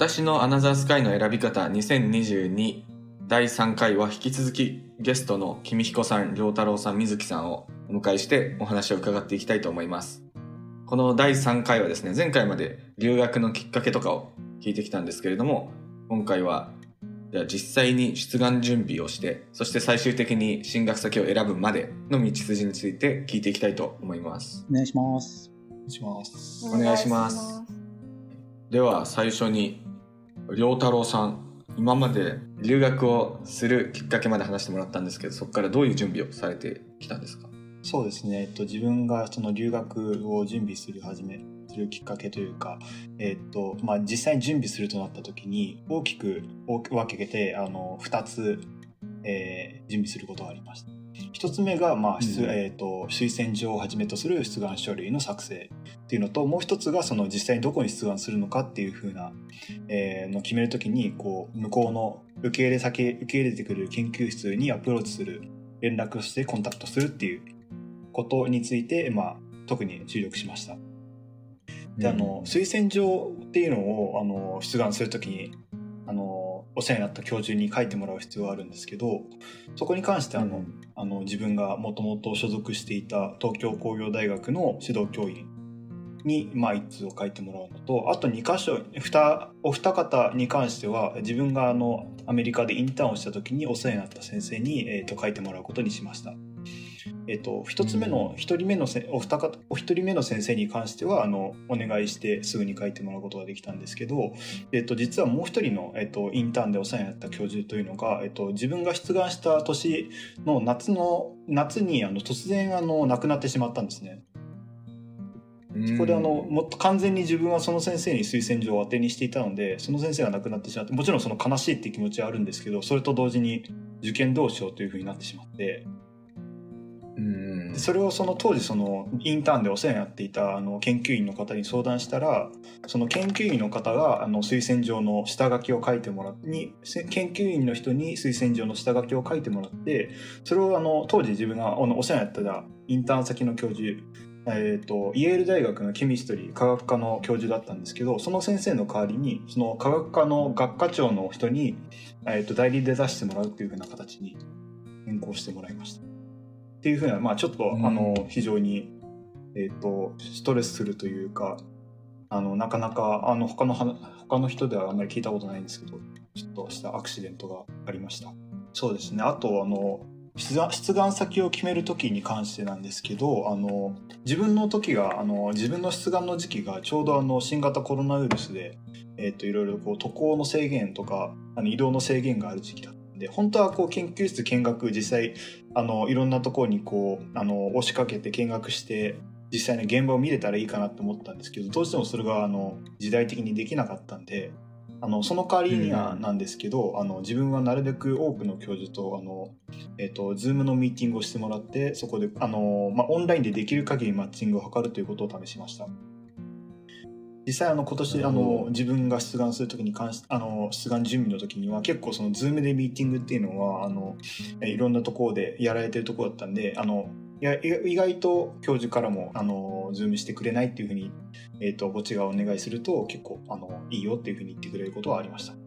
私のアナザースカイの選び方2022第3回は引き続きゲストの君彦さん、良太郎さん、水木さんをお迎えしてお話を伺っていきたいと思います。この第3回はですね、前回まで留学のきっかけとかを聞いてきたんですけれども、今回はじゃあ実際に出願準備をして、そして最終的に進学先を選ぶまでの道筋について聞いていきたいと思います。お願いします。お願いします。お願いします。では最初に、良太郎さん、今まで留学をするきっかけまで話してもらったんですけど、そこからどういう準備をされてきたんですか？そうですね、えっと、自分がその留学を準備する始めするきっかけというか、えっとまあ、実際に準備するとなった時に大きく分けてあの2つ、えー、準備することがありました。1つ目が、まあ、うん、えーと、推薦状をはじめとする出願書類の作成っていうのともう一つがその実際にどこに出願するのかっていうふうな、えー、の決めるときにこう向こうの受け入れ先受け入れてくれる研究室にアプローチする連絡をしてコンタクトするっていうことについて、まあ、特に注力しました。であの推薦状っていうのをあの出願するときにお世話になった教授に書いてもらう必要があるんですけどそこに関してあの、うん、あの自分がもともと所属していた東京工業大学の指導教員に、まあ、一通を書いてもらうのとあと2箇所お二方に関しては自分があのアメリカでインターンをした時にお世話になった先生に、えー、と書いてもらうことにしました。えっと、一つ目の一人目のせお二方お一人目の先生に関してはあのお願いしてすぐに書いてもらうことができたんですけど、えっと、実はもう一人の、えっと、インターンでお世話になった教授というのが、えっと、自分が出願した年の夏の夏にあの突然あの亡くなってしまったんですね。そこであのもっと完全に自分はその先生に推薦状を当てにしていたのでその先生が亡くなってしまってもちろんその悲しいっていう気持ちはあるんですけどそれと同時に受験どうしようというふうになってしまってそれをその当時そのインターンでお世話になっていたあの研究員の方に相談したらその研究員の方があの推薦状の下書きを書いてもらに研究員の人に推薦状の下書きを書いてもらってそれをあの当時自分がお世話になってたインターン先の教授えーと、イェール大学のケミストリー科学科の教授だったんですけどその先生の代わりにその科学科の学科長の人に、えーと代理で出してもらうっていうふうな形に変更してもらいました。っていうふうな、まあ、ちょっと、うん、あの非常に、えーと、ストレスするというかあのなかなかあの他の他の人ではあんまり聞いたことないんですけどちょっとしたアクシデントがありました。そうですね。あとあの出願先を決める時に関してなんですけどあの自分の時があの自分の出願の時期がちょうどあの新型コロナウイルスで、えーと、といろいろこう渡航の制限とかあの移動の制限がある時期だったで本当はこう研究室見学実際あのいろんなところにこうあの押しかけて見学して実際に現場を見れたらいいかなと思ったんですけどどうしてもそれがあの時代的にできなかったんであのその代わりにはなんですけど、うん、あの自分はなるべく多くの教授とあの、えーと、Zoom のミーティングをしてもらってそこであの、まあ、オンラインでできる限りマッチングを図るということを試しました。実際あの今年あの自分が出願するときに関しあの出願準備の時には結構その Zoom でミーティングっていうのはあのいろんなところでやられてるところだったんであのいや意外と教授からもあのズームしてくれないっていうふうに、えーと、墓地がお願いすると結構あのいいよっていうふうに言ってくれることはありました。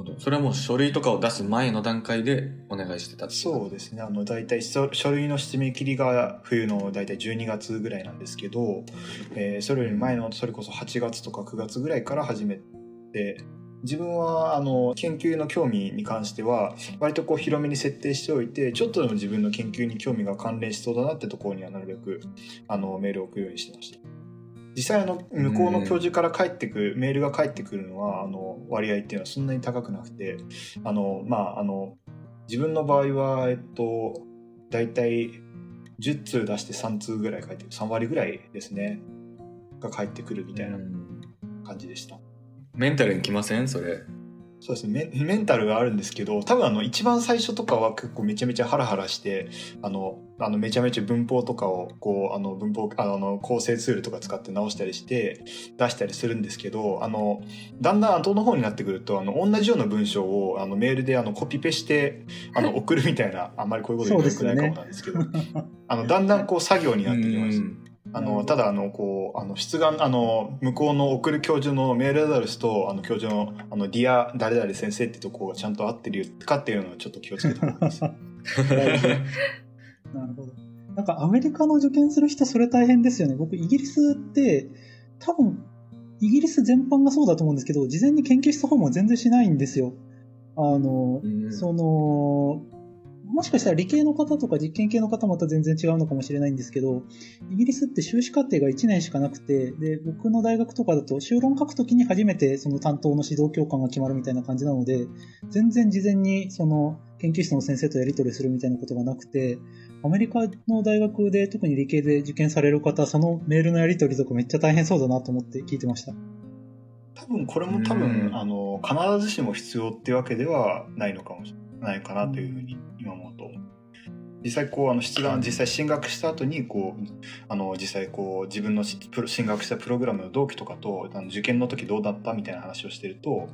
ほど。それはもう書類とかを出す前の段階でお願いしてたそうですね。あの、大体書類の締め切りが冬の大体12月ぐらいなんですけど、えー、それより前のそれこそ8月とか9月ぐらいから始めて、自分はあの研究の興味に関しては割とこう広めに設定しておいてちょっとでも自分の研究に興味が関連しそうだなってところにはなるべくあのメールを送るようにしてました。実際あの向こうの教授から返ってくる、メールが返ってくるのはあの割合っていうのはそんなに高くなくてあのまああの自分の場合はえっと大体10通出して3通ぐらい返ってくる3割ぐらいですねが返ってくるみたいな感じでした。メンタルにきません？それそうですね。メンタルがあるんですけど多分あの一番最初とかは結構めちゃめちゃハラハラしてあのあのめちゃめちゃ文法とかをこうあの文法あの構成ツールとか使って直したりして出したりするんですけどあのだんだん後の方になってくるとあの同じような文章をあのメールであのコピペしてあの 送るみたいなあんまりこういうこと言うとよくないかもなんですけどあのだんだんこう作業になってきます。あの、ただ、あの、こう、あの、出願、あの、向こうの送る教授のメールアドレスと、あの、教授の、あの、 Dear 誰々先生ってとこがちゃんと合ってるかっていうのをちょっと気をつけてもらいます。なるほど。なんかアメリカの受験する人それ大変ですよね。僕イギリスって多分イギリス全般がそうだと思うんですけど、事前に研究室訪問は全然しないんですよ。あの、うんその、もしかしたら理系の方とか実験系の方また全然違うのかもしれないんですけど、イギリスって修士課程が1年しかなくて、で、僕の大学とかだと修論書くときに初めてその担当の指導教官が決まるみたいな感じなので、全然事前にその研究室の先生とやり取りするみたいなことがなくて、アメリカの大学で特に理系で受験される方、そのメールのやり取りとかめっちゃ大変そうだなと思って聞いてました。多分、これも多分、あの、必ずしも必要ってわけではないのかもしれないかなというふうに今思うと。実際こうあの出願実際進学した後にこうあの実際こう自分のしプロ進学したプログラムの同期とかとあの受験の時どうだったみたいな話をしてると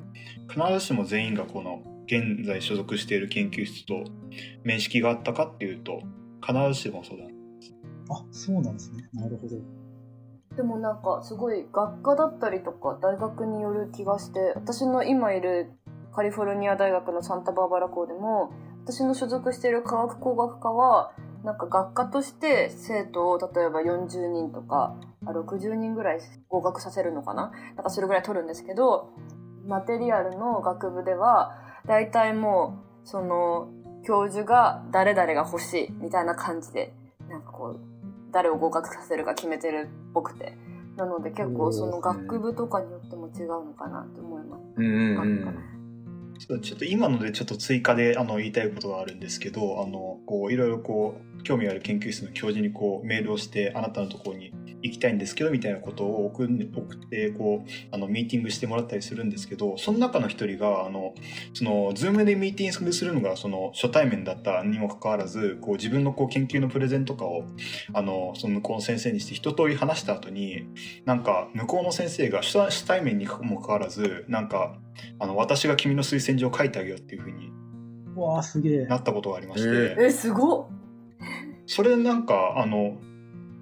必ずしも全員がこの現在所属している研究室と面識があったかっていうと必ずしもそうだあ、そうなんですね。なるほど。でもなんかすごい学科だったりとか大学による気がして私の今いるカリフォルニア大学のサンタバーバラ校でも私の所属している科学工学科はなんか学科として生徒を例えば40人とかあ60人ぐらい合格させるのかな？なんかそれぐらい取るんですけどマテリアルの学部では大体もうその教授が誰々が欲しいみたいな感じでなんかこう誰を合格させるか決めてるっぽくて。なので結構その学部とかによっても違うのかなと思います。うんうんうんちょっと今のでちょっと追加であの言いたいことがあるんですけどあのこういろいろこう興味ある研究室の教授にこうメールをしてあなたのところに行きたいんですけどみたいなことを送ってこうあのミーティングしてもらったりするんですけどその中の一人があのその Zoom でミーティングするのがその初対面だったにもかかわらずこう自分のこう研究のプレゼンとかをあのその向こうの先生にして一通り話した後になんか向こうの先生が初初対面にもかかわらずなんかあの私が君の推薦状を書いてあげようっていうふうにうわあ、すげえ。なったことがありまして、ええすごっ それなんかあの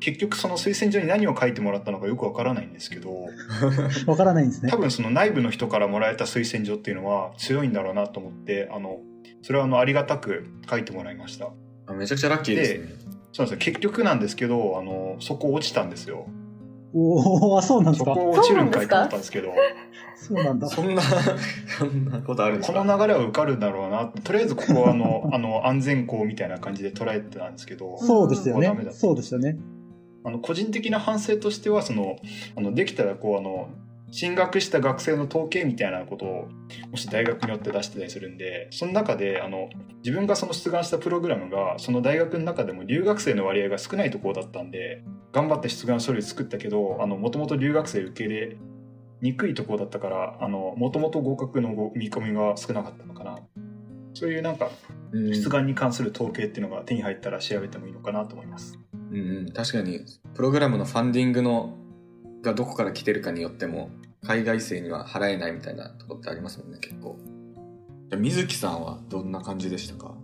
結局その推薦状に何を書いてもらったのかよくわからないんですけど わからないんですね多。分その内部の人からもらえた推薦状っていうのは強いんだろうなと思ってあのそれはあのありがたく書いてもらいましたあめちゃくちゃラッキーですね。そうなんですよ結局なんですけどあのそこ落ちたんですよおお、あ、そうなんですか。そこ落ちるんかいと思ったんですけどそうなんだ。そんな、そんなことあるんですこかの流れは受かるんだろうなとりあえずここはあの あの安全校みたいな感じで捉えてたんですけどそうですよね。そうでしたね。あの個人的な反省としてはそのあのできたらこうあの進学した学生の統計みたいなことをもし大学によって出してたりするんでその中であの自分がその出願したプログラムがその大学の中でも留学生の割合が少ないところだったんで頑張って出願書類作ったけどもともと留学生受け入れにくいところだったからもともと合格のご見込みが少なかったのかな。そういうなんかうん。出願に関する統計っていうのが手に入ったら調べてもいいのかなと思います。うんうん、確かにプログラムのファンディングのがどこから来てるかによっても海外生には払えないみたいなとこってありますもんね結構。じゃ水木さんはどんな感じでしたか？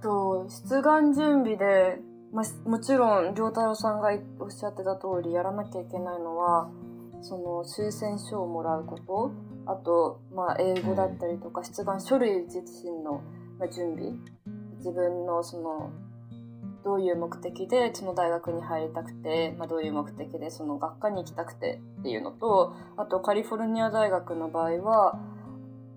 と出願準備で、まあ、もちろん良太郎さんがおっしゃってた通りやらなきゃいけないのはその推薦書をもらうこと。あと、まあ、英語だったりとか出願書類自身のまあ準備。自分のそのどういう目的でその大学に入りたくて、まあ、どういう目的でその学科に行きたくてっていうのとあとカリフォルニア大学の場合は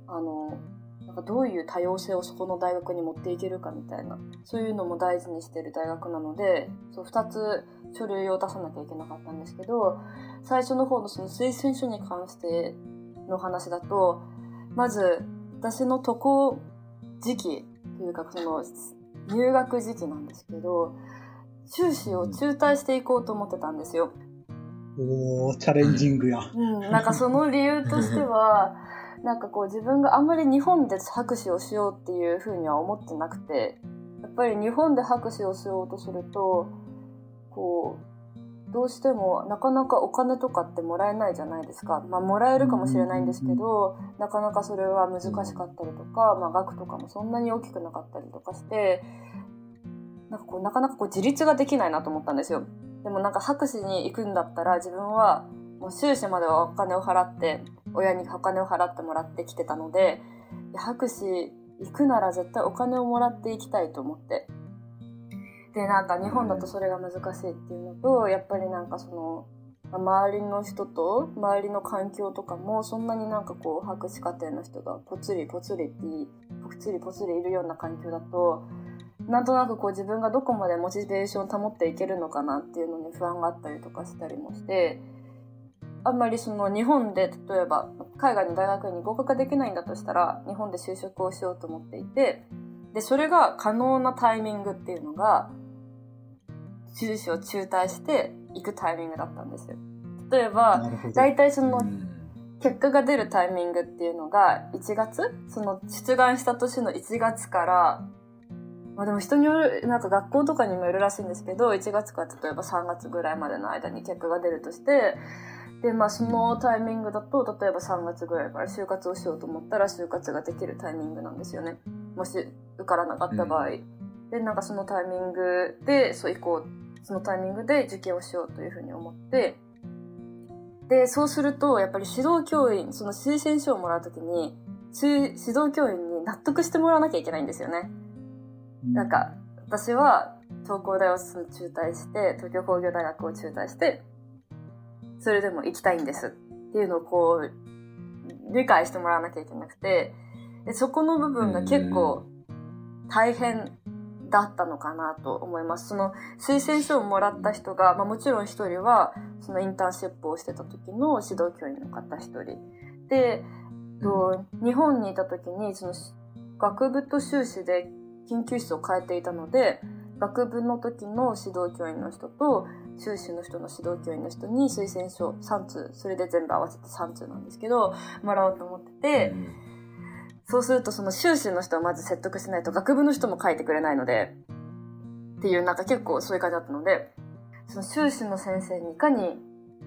あのなんかどういう多様性をそこの大学に持っていけるかみたいなそういうのも大事にしてる大学なのでそう2つ書類を出さなきゃいけなかったんですけど最初の方のその推薦書に関しての話だとまず私の渡航時期というかその入学時期なんですけど修士を中退していこうと思ってたんですよ。おお、チャレンジングや。うん、なんかその理由としては なんかこう自分があんまり日本で博士をしようっていうふうには思ってなくてやっぱり日本で博士をしようとするとこうどうしてもなかなかお金とかってもらえないじゃないですか。まあもらえるかもしれないんですけど、なかなかそれは難しかったりとか、まあ額とかもそんなに大きくなかったりとかして、なんかこうなかなかこう自立ができないなと思ったんですよ。でもなんか博士に行くんだったら自分はもう修士まではお金を払って親にお金を払ってもらってきてたので博士行くなら絶対お金をもらっていきたいと思ってでなんか日本だとそれが難しいっていうのとやっぱりなんかその周りの人と周りの環境とかもそんなになんかこう博士課程の人がぽつりぽつりってぽつりぽつりいるような環境だとなんとなくこう自分がどこまでモチベーションを保っていけるのかなっていうのに不安があったりとかしたりもしてあんまりその日本で例えば海外の大学に合格できないんだとしたら日本で就職をしようと思っていてでそれが可能なタイミングっていうのが修士を中退して行くタイミングだったんですよ。例えば。大体そのうん。結果が出るタイミングっていうのが1月？その出願した年の1月からまあでも人によるなんか学校とかにもよるらしいんですけど1月から例えば3月ぐらいまでの間に結果が出るとしてでまあそのタイミングだと例えば3月ぐらいから就活をしようと思ったら就活ができるタイミングなんですよね。もし受からなかった場合、でなんかそのタイミングでそう行こうそのタイミングで受験をしようというふうに思ってでそうするとやっぱり指導教員その推薦書をもらうときに指指導教員に納得してもらわなきゃいけないんですよね。なんか私は東工大を中退して東京工業大学を中退してそれでも行きたいんですっていうのをこう理解してもらわなきゃいけなくてでそこの部分が結構大変だったのかなと思います。その推薦書をもらった人が、まあ、もちろん一人はそのインターンシップをしてた時の指導教員の方一人で、と日本にいた時にその学部と修士で研究室を変えていたので学部の時の指導教員の人と修士の人の指導教員の人に推薦書3通それで全部合わせて3通なんですけどもらおうと思ってて、そうするとその修士の人をまず説得しないと学部の人も書いてくれないのでっていうなんか結構そういう感じだったのでその修士の先生にいかに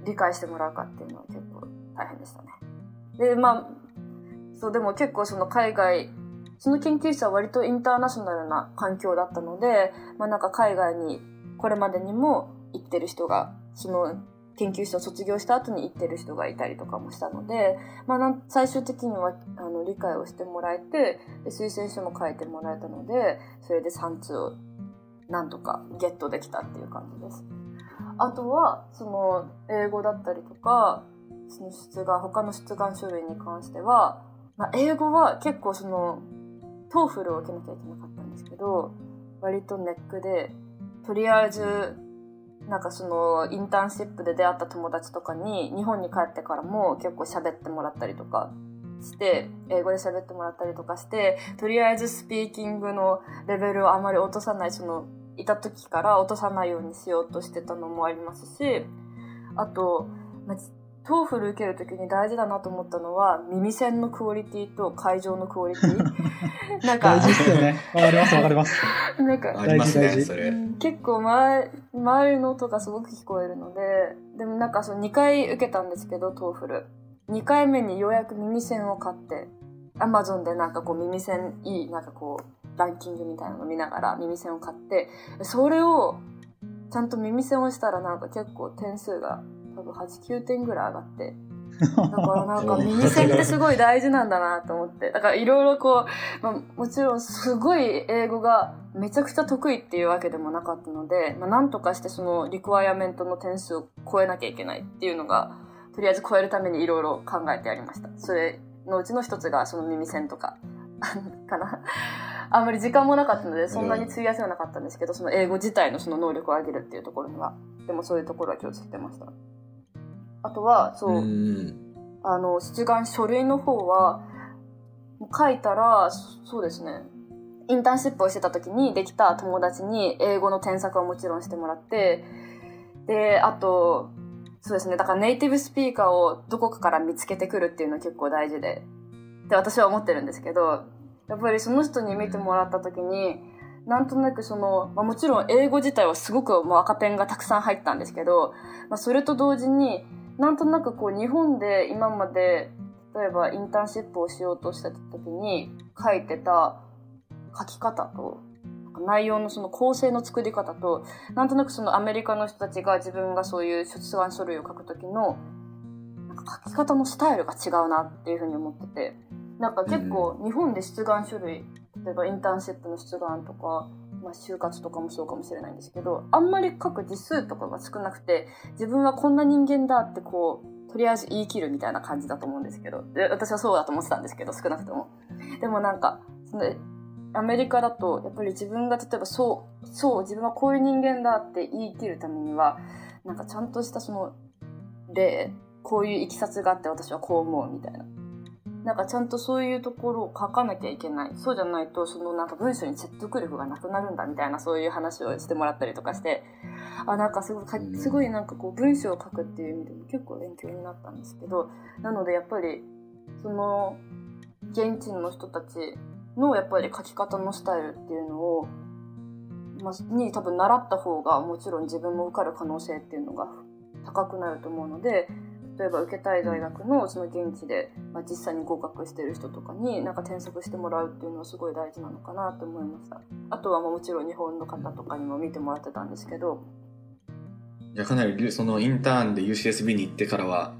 理解してもらうかっていうのは結構大変でしたね。でまあそうでも結構その海外その研究室は割とインターナショナルな環境だったので、まあ、なんか海外にこれまでにも行ってる人がその研究室を卒業した後に行ってる人がいたりとかもしたので、まあ、最終的にはあの理解をしてもらえてで推薦書も書いてもらえたのでそれで3通をなんとかゲットできたっていう感じです。あとはその英語だったりとかその出願他の出願書類に関しては、まあ、英語は結構その TOEFL を受けなきゃいけなかったんですけど割とネックでとりあえずなんかそのインターンシップで出会った友達とかに日本に帰ってからも結構喋ってもらったりとかして英語で喋ってもらったりとかしてとりあえずスピーキングのレベルをあまり落とさないそのいた時から落とさないようにしようとしてたのもありますしあと、まあ TOEFL 受けるときに大事だなと思ったのは耳栓のクオリティと会場のクオリティ。なんか大事ですよね。わかりますわかります。なんか大事大事。結構周り周りの音がすごく聞こえるのででもなんかその2回受けたんですけど TOEFL。2回目にようやく耳栓を買ってアマゾンでなんかこう耳栓いいなんかこうランキングみたいなの見ながら耳栓を買ってそれをちゃんと耳栓をしたらなんか結構点数が多分89点ぐらい上がって だからなんか耳栓ってすごい大事なんだなと思って。だからいろいろこう、まあ、もちろんすごい英語がめちゃくちゃ得意っていうわけでもなかったので、まあ、なんとかしてそのリクワイアメントの点数を超えなきゃいけないっていうのが、とりあえず超えるためにいろいろ考えてありました。それのうちの一つがその耳栓とか、かな。あんまり時間もなかったので、そんなに費やせはなかったんですけど、その英語自体のその能力を上げるっていうところには、でもそういうところは気をつけてました。あとは、そう、うんあの、出願書類の方は、書いたら、そそうですね。インターンシップをしてた時にできた友達に英語の添削はもちろんしてもらって、で、あと、そうですね。だからネイティブスピーカーをどこかから見つけてくるっていうのは結構大事で、って私は思ってるんですけど、やっぱりその人に見てもらった時に、なんとなくその、まあ、もちろん英語自体はすごく赤ペンがたくさん入ったんですけど、まあ、それと同時になんとなくこう日本で今まで例えばインターンシップをしようとした時に書いてた書き方とか内容のその構成の作り方と、なんとなくそのアメリカの人たちが自分がそういう出願書類を書くときの、なんか書き方のスタイルが違うなっていうふうに思ってて、なんか結構日本で出願書類、例えばインターンシップの出願とか、まあ、就活とかもそうかもしれないんですけど、あんまり書く字数とかが少なくて、自分はこんな人間だってこう、とりあえず言い切るみたいな感じだと思うんですけど、で私はそうだと思ってたんですけど、少なくとも。でもなんか、そのアメリカだと、やっぱり自分が例えばそう、そう、自分はこういう人間だって言い切るためには、なんかちゃんとしたその例、こういういきさつがあって私はこう思うみたいな。なんかちゃんとそういうところを書かなきゃいけない。そうじゃないと、そのなんか文章に説得力がなくなるんだみたいなそういう話をしてもらったりとかして、あ、なんかすごいか、すごいなんかこう文章を書くっていう意味でも結構勉強になったんですけど、なのでやっぱり、その、現地の人たちのやっぱり書き方のスタイルっていうのを、まあ、に多分習った方がもちろん自分も受かる可能性っていうのが高くなると思うので、例えば受けたい大学のその現地で、まあ、実際に合格してる人とかになんか転職してもらうっていうのはすごい大事なのかなと思いました。あとはもちろん日本の方とかにも見てもらってたんですけど。いやかなりそのインターンで UCSB に行ってからは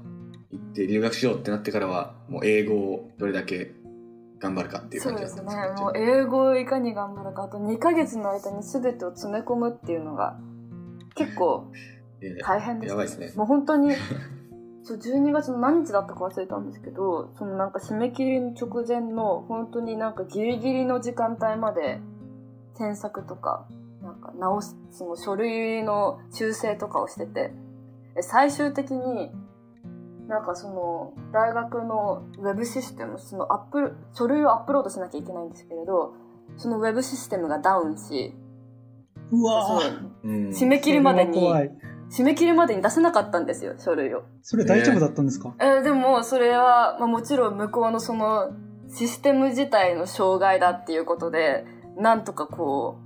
行って留学しようってなってからはもう英語をどれだけ頑張るかっていう感じだですねったんですかもう英語をいかに頑張るかあと2ヶ月の間に全てを詰め込むっていうのが結構 大変でした、やばいですね。もう本当にそう12月の何日だったか忘れたんですけどそのなんか締め切りの直前の本当になんかギリギリの時間帯まで添削とかなんか直すその書類の修正とかをしててで最終的になんかその大学のウェブシステムそのアップ書類をアップロードしなきゃいけないんですけれどそのウェブシステムがダウンしうわそうん締め切りまでに。締め切りまでに出せなかったんですよ書類を。それ大丈夫だったんですか、えーでもそれは、まあ、もちろん向こうのそのシステム自体の障害だっていうことでなんとかこ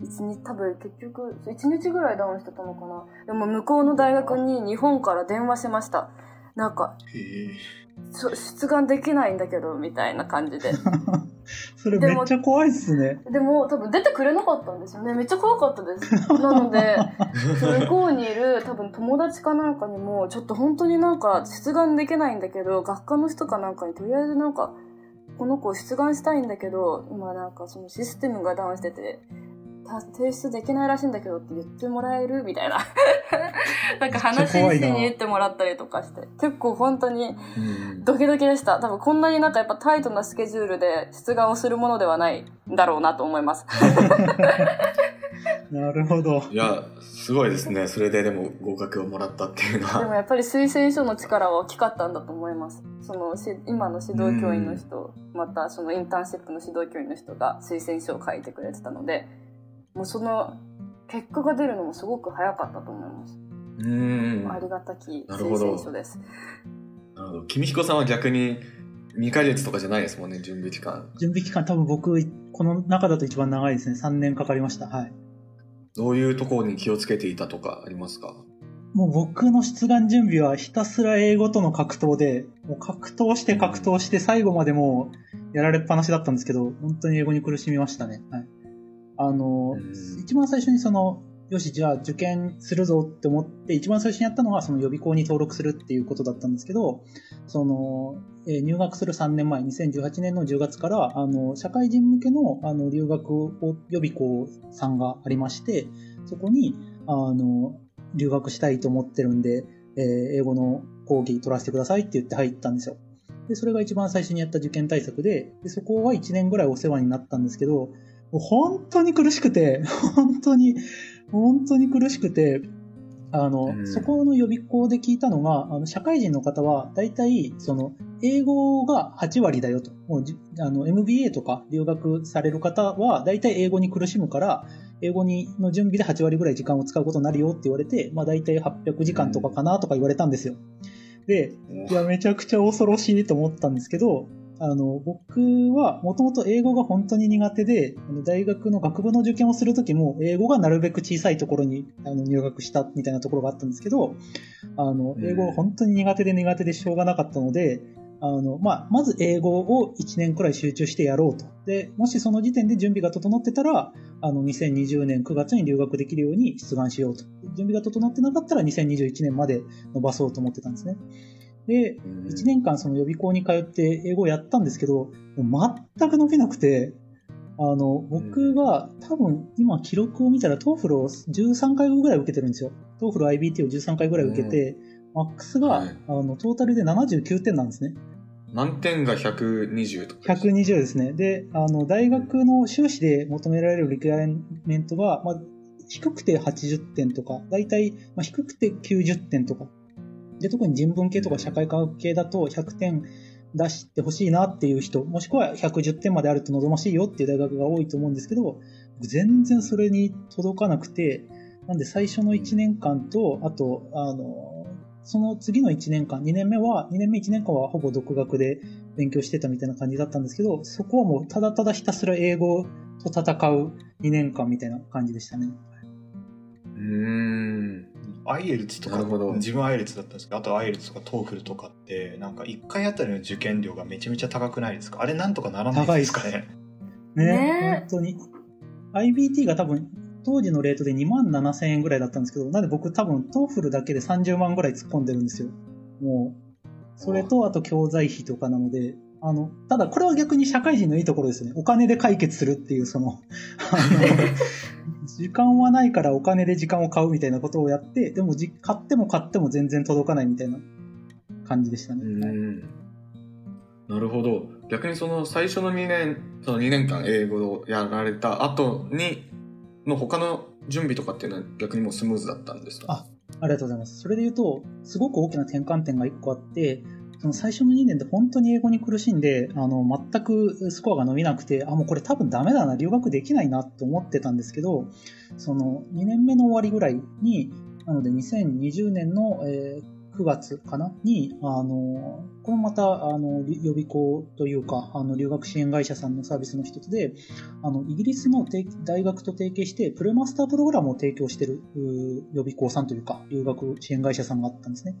う一日多分結局1日ぐらいダウンしてたのかな。でも向こうの大学に日本から電話しました。なんか出願できないんだけどみたいな感じで それめっちゃ怖いっすね。でも多分出てくれなかったんですよねめっちゃ怖かったですなので 向こうにいる多分友達かなんかにもちょっと本当になんか出願できないんだけど学科の人かなんかにとりあえずなんかこの子出願したいんだけど今なんかそのシステムがダウンしててた提出できないらしいんだけどって言ってもらえる？みたいな。なんか話しに言ってもらったりとかして。結構本当にうん。ドキドキでした。多分こんなになんかやっぱタイトなスケジュールで出願をするものではないんだろうなと思います。なるほど。いやすごいですね。それででも合格をもらったっていうのではもやっぱり推薦書の力は大きかったんだと思います。そのし今の指導教員の人、またそのインターンシップの指導教員の人が推薦書を書いてくれてたので、もうその結果が出るのもすごく早かったと思います。うんありがたきなるほど推薦書です。なるほど君彦さんは逆に2ヶ月とかじゃないですもんね準備期間準備期間多分僕、この中だと一番長いですね。3年かかりました。はい。どういうところに気をつけていたとかありますか？もう僕の出願準備はひたすら英語との格闘で、もう格闘して格闘して最後までもうやられっぱなしだったんですけど、本当に英語に苦しみましたね。はい。あのうん、一番最初にその、よし、じゃあ受験するぞって思って、一番最初にやったのがその予備校に登録するっていうことだったんですけど、その、えー入学する3年前、2018年の10月から、あの、社会人向けの、あの、留学を予備校さんがありまして、そこに、あの、留学したいと思ってるんで、えー英語の講義取らせてくださいって言って入ったんですよ。で、それが一番最初にやった受験対策で、でそこは1年ぐらいお世話になったんですけど、もう本当に苦しくて、本当に、本当に苦しくて、あの、うんそこの予備校で聞いたのが、あの、社会人の方は、大体、その、英語が8割だよと。もうじ、あの、MBA とか留学される方は、大体英語に苦しむから、英語にの準備で8割ぐらい時間を使うことになるよって言われて、まあ大体800時間とかかなとか言われたんですよ。で、いや、めちゃくちゃ恐ろしいと思ったんですけど、あの、僕はもともと英語が本当に苦手で、大学の学部の受験をするときも、英語がなるべく小さいところにあの入学したみたいなところがあったんですけど、あのう、ん英語が本当に苦手で苦手でしょうがなかったので、あの、まあ、まず英語を1年くらい集中してやろうと。で、もしその時点で準備が整ってたら、あの、2020年9月に留学できるように出願しようと。準備が整ってなかったら2021年まで伸ばそうと思ってたんですね。で、1年間その予備校に通って英語をやったんですけど、全く伸びなくて、あの、僕は多分今記録を見たら TOEFL を13回ぐらい受けてるんですよ。TOEFL IBT を13回ぐらい受けて、マックスが、はい、あのトータルで79点なんですね。満点が120とか。120ですね。で、あの、大学の修士で求められるリクエアメントが、まあ、低くて80点とか、だいたい、まあ、低くて90点とか。で、特に人文系とか社会科学系だと100点出してほしいなっていう人、もしくは110点まであると望ましいよっていう大学が多いと思うんですけど、全然それに届かなくて、なんで最初の1年間と、あと、あの、その次の1年間、2年目は、2年目1年間はほぼ独学で勉強してたみたいな感じだったんですけど、そこはもうただただひたすら英語と戦う2年間みたいな感じでしたね。うん。 IELTS とか、自分 IELTS だったんですけど、あと IELTS とか TOEFL とかって、なんか1回あたりの受験料がめちゃめちゃ高くないですか？あれなんとかならないですかね？ねね本当に。 iBT が多分、当時のレートで2万7千円ぐらいだったんですけど、なんで僕多分 TOEFL だけで30万ぐらい突っ込んでるんですよ。もう、それとあと教材費とかなので、あの、ただこれは逆に社会人のいいところですね。お金で解決するっていう、その、あの、時間はないからお金で時間を買うみたいなことをやって、でもじ買っても買っても全然届かないみたいな感じでしたね。うん。なるほど。逆にその最初の2年、その2年間英語をやられた後に、の他の準備とかっていうのは逆にもうスムーズだったんですか？あ、ありがとうございます。それで言うと、すごく大きな転換点が1個あって、最初の2年で本当に英語に苦しんで、あの、全くスコアが伸びなくて、あ、もうこれ多分ダメだな、留学できないなと思ってたんですけど、その2年目の終わりぐらいに、なので2020年の、えー9月かな？に、あの、このまた、あの、予備校というか、あの、留学支援会社さんのサービスの一つで、あの、イギリスの大学と提携して、プレマスタープログラムを提供してる予備校さんというか、留学支援会社さんがあったんですね。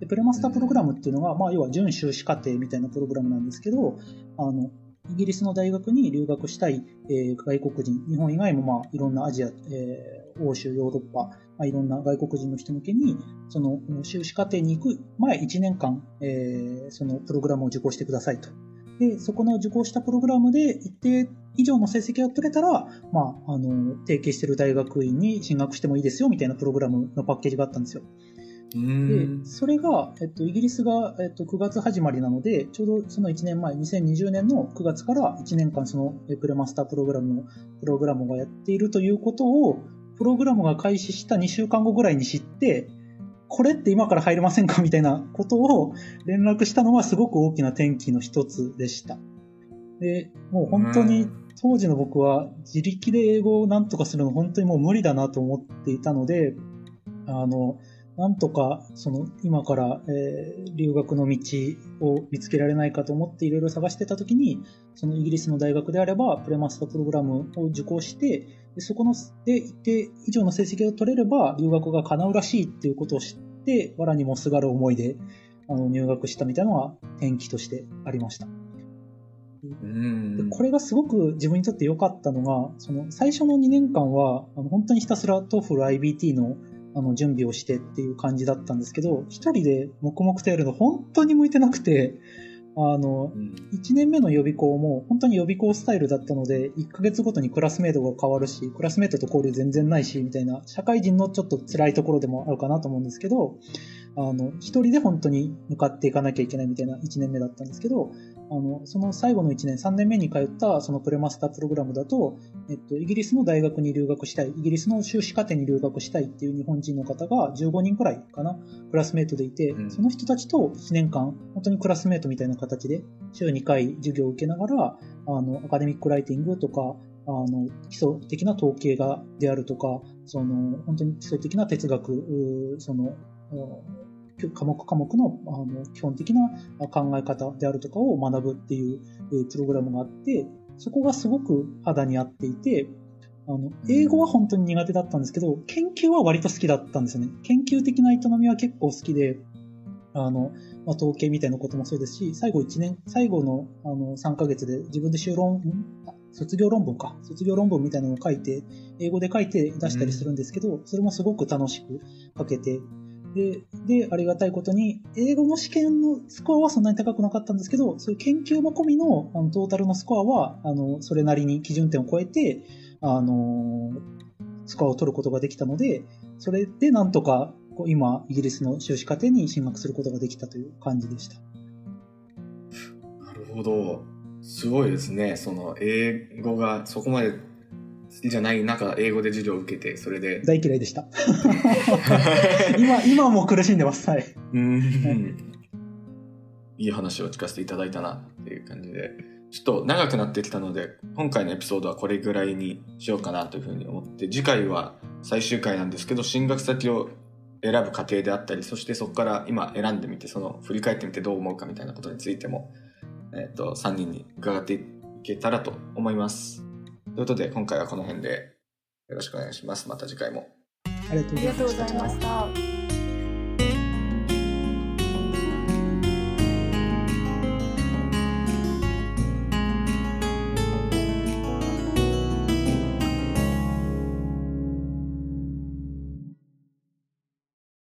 で、プレマスタープログラムっていうのが、まあ、要は準修士課程みたいなプログラムなんですけど、あの、イギリスの大学に留学したい、え、外国人、日本以外もまあいろんなアジア、え、欧州、ヨーロッパ、まあ、いろんな外国人の人向けに、その修士課程に行く前1年間、え、そのプログラムを受講してくださいと。で、そこの受講したプログラムで一定以上の成績が取れたら、まあ、あの、提携してる大学院に進学してもいいですよみたいなプログラムのパッケージがあったんですよ。で、それが、えっと、イギリスが、えっと、9月始まりなので、ちょうどその1年前、2020年の9月から1年間そのプレマスタープログラムのプログラムがやっているということを、プログラムが開始した2週間後ぐらいに知って、これって今から入れませんかみたいなことを連絡したのはすごく大きな転機の一つでした。で、もう本当に当時の僕は自力で英語をなんとかするの本当にもう無理だなと思っていたので、あの、なんとか、その、今から、えー、留学の道を見つけられないかと思っていろいろ探してた時に、そのイギリスの大学であれば、プレマスタープログラムを受講して、でそこの、で、一定以上の成績を取れれば、留学が叶うらしいっていうことを知って、藁にもすがる思いで、あの、入学したみたいなのが転機としてありました。でこれがすごく自分にとって良かったのが、その最初の2年間は、あの本当にひたすら TOEFL IBT のあの、準備をしてっていう感じだったんですけど、一人で黙々とやるの本当に向いてなくて、あの、1年目の予備校も本当に予備校スタイルだったので、1ヶ月ごとにクラスメートが変わるし、クラスメートと交流全然ないし、みたいな、社会人のちょっと辛いところでもあるかなと思うんですけど、あの、一人で本当に向かっていかなきゃいけないみたいな1年目だったんですけど、あの、その最後の1年、3年目に通ったそのプレマスタープログラムだと、えっと、イギリスの大学に留学したい、イギリスの修士課程に留学したいっていう日本人の方が15人くらいかな、クラスメートでいて、うん、その人たちと1年間、本当にクラスメートみたいな形で、週2回授業を受けながら、あの、アカデミックライティングとか、あの、基礎的な統計が、であるとか、その、本当に基礎的な哲学、その、科目科目のあの基本的な考え方であるとかを学ぶっていうプログラムがあって、そこがすごく肌に合っていて、あの、英語は本当に苦手だったんですけど、研究は割と好きだったんですよね。研究的な営みは結構好きで、あの、まあ、統計みたいなこともそうですし、最後1年、最後のあの3ヶ月で自分で修論、卒業論文か、卒業論文みたいなのを書いて、英語で書いて出したりするんですけど、それもすごく楽しく書けて、で、で、ありがたいことに、英語の試験のスコアはそんなに高くなかったんですけど、そういう研究も込みのあのトータルのスコアは、あの、それなりに基準点を超えて、あの、スコアを取ることができたので、それでなんとか、今、イギリスの修士課程に進学することができたという感じでした。なるほど。すごいですね。その、英語がそこまで好きじゃない中、英語で授業を受けて、それで。大嫌いでした。今、今も苦しんでます。はい。うん。いい話を聞かせていただいたなっていう感じで。ちょっと長くなってきたので、今回のエピソードはこれぐらいにしようかなというふうに思って、次回は最終回なんですけど、進学先を選ぶ過程であったり、そしてそこから今選んでみて、その振り返ってみてどう思うかみたいなことについても、えっ、ー、と、3人に伺っていけたらと思います。ということで、今回はこの辺でよろしくお願いします。また次回も。ありがとうございました。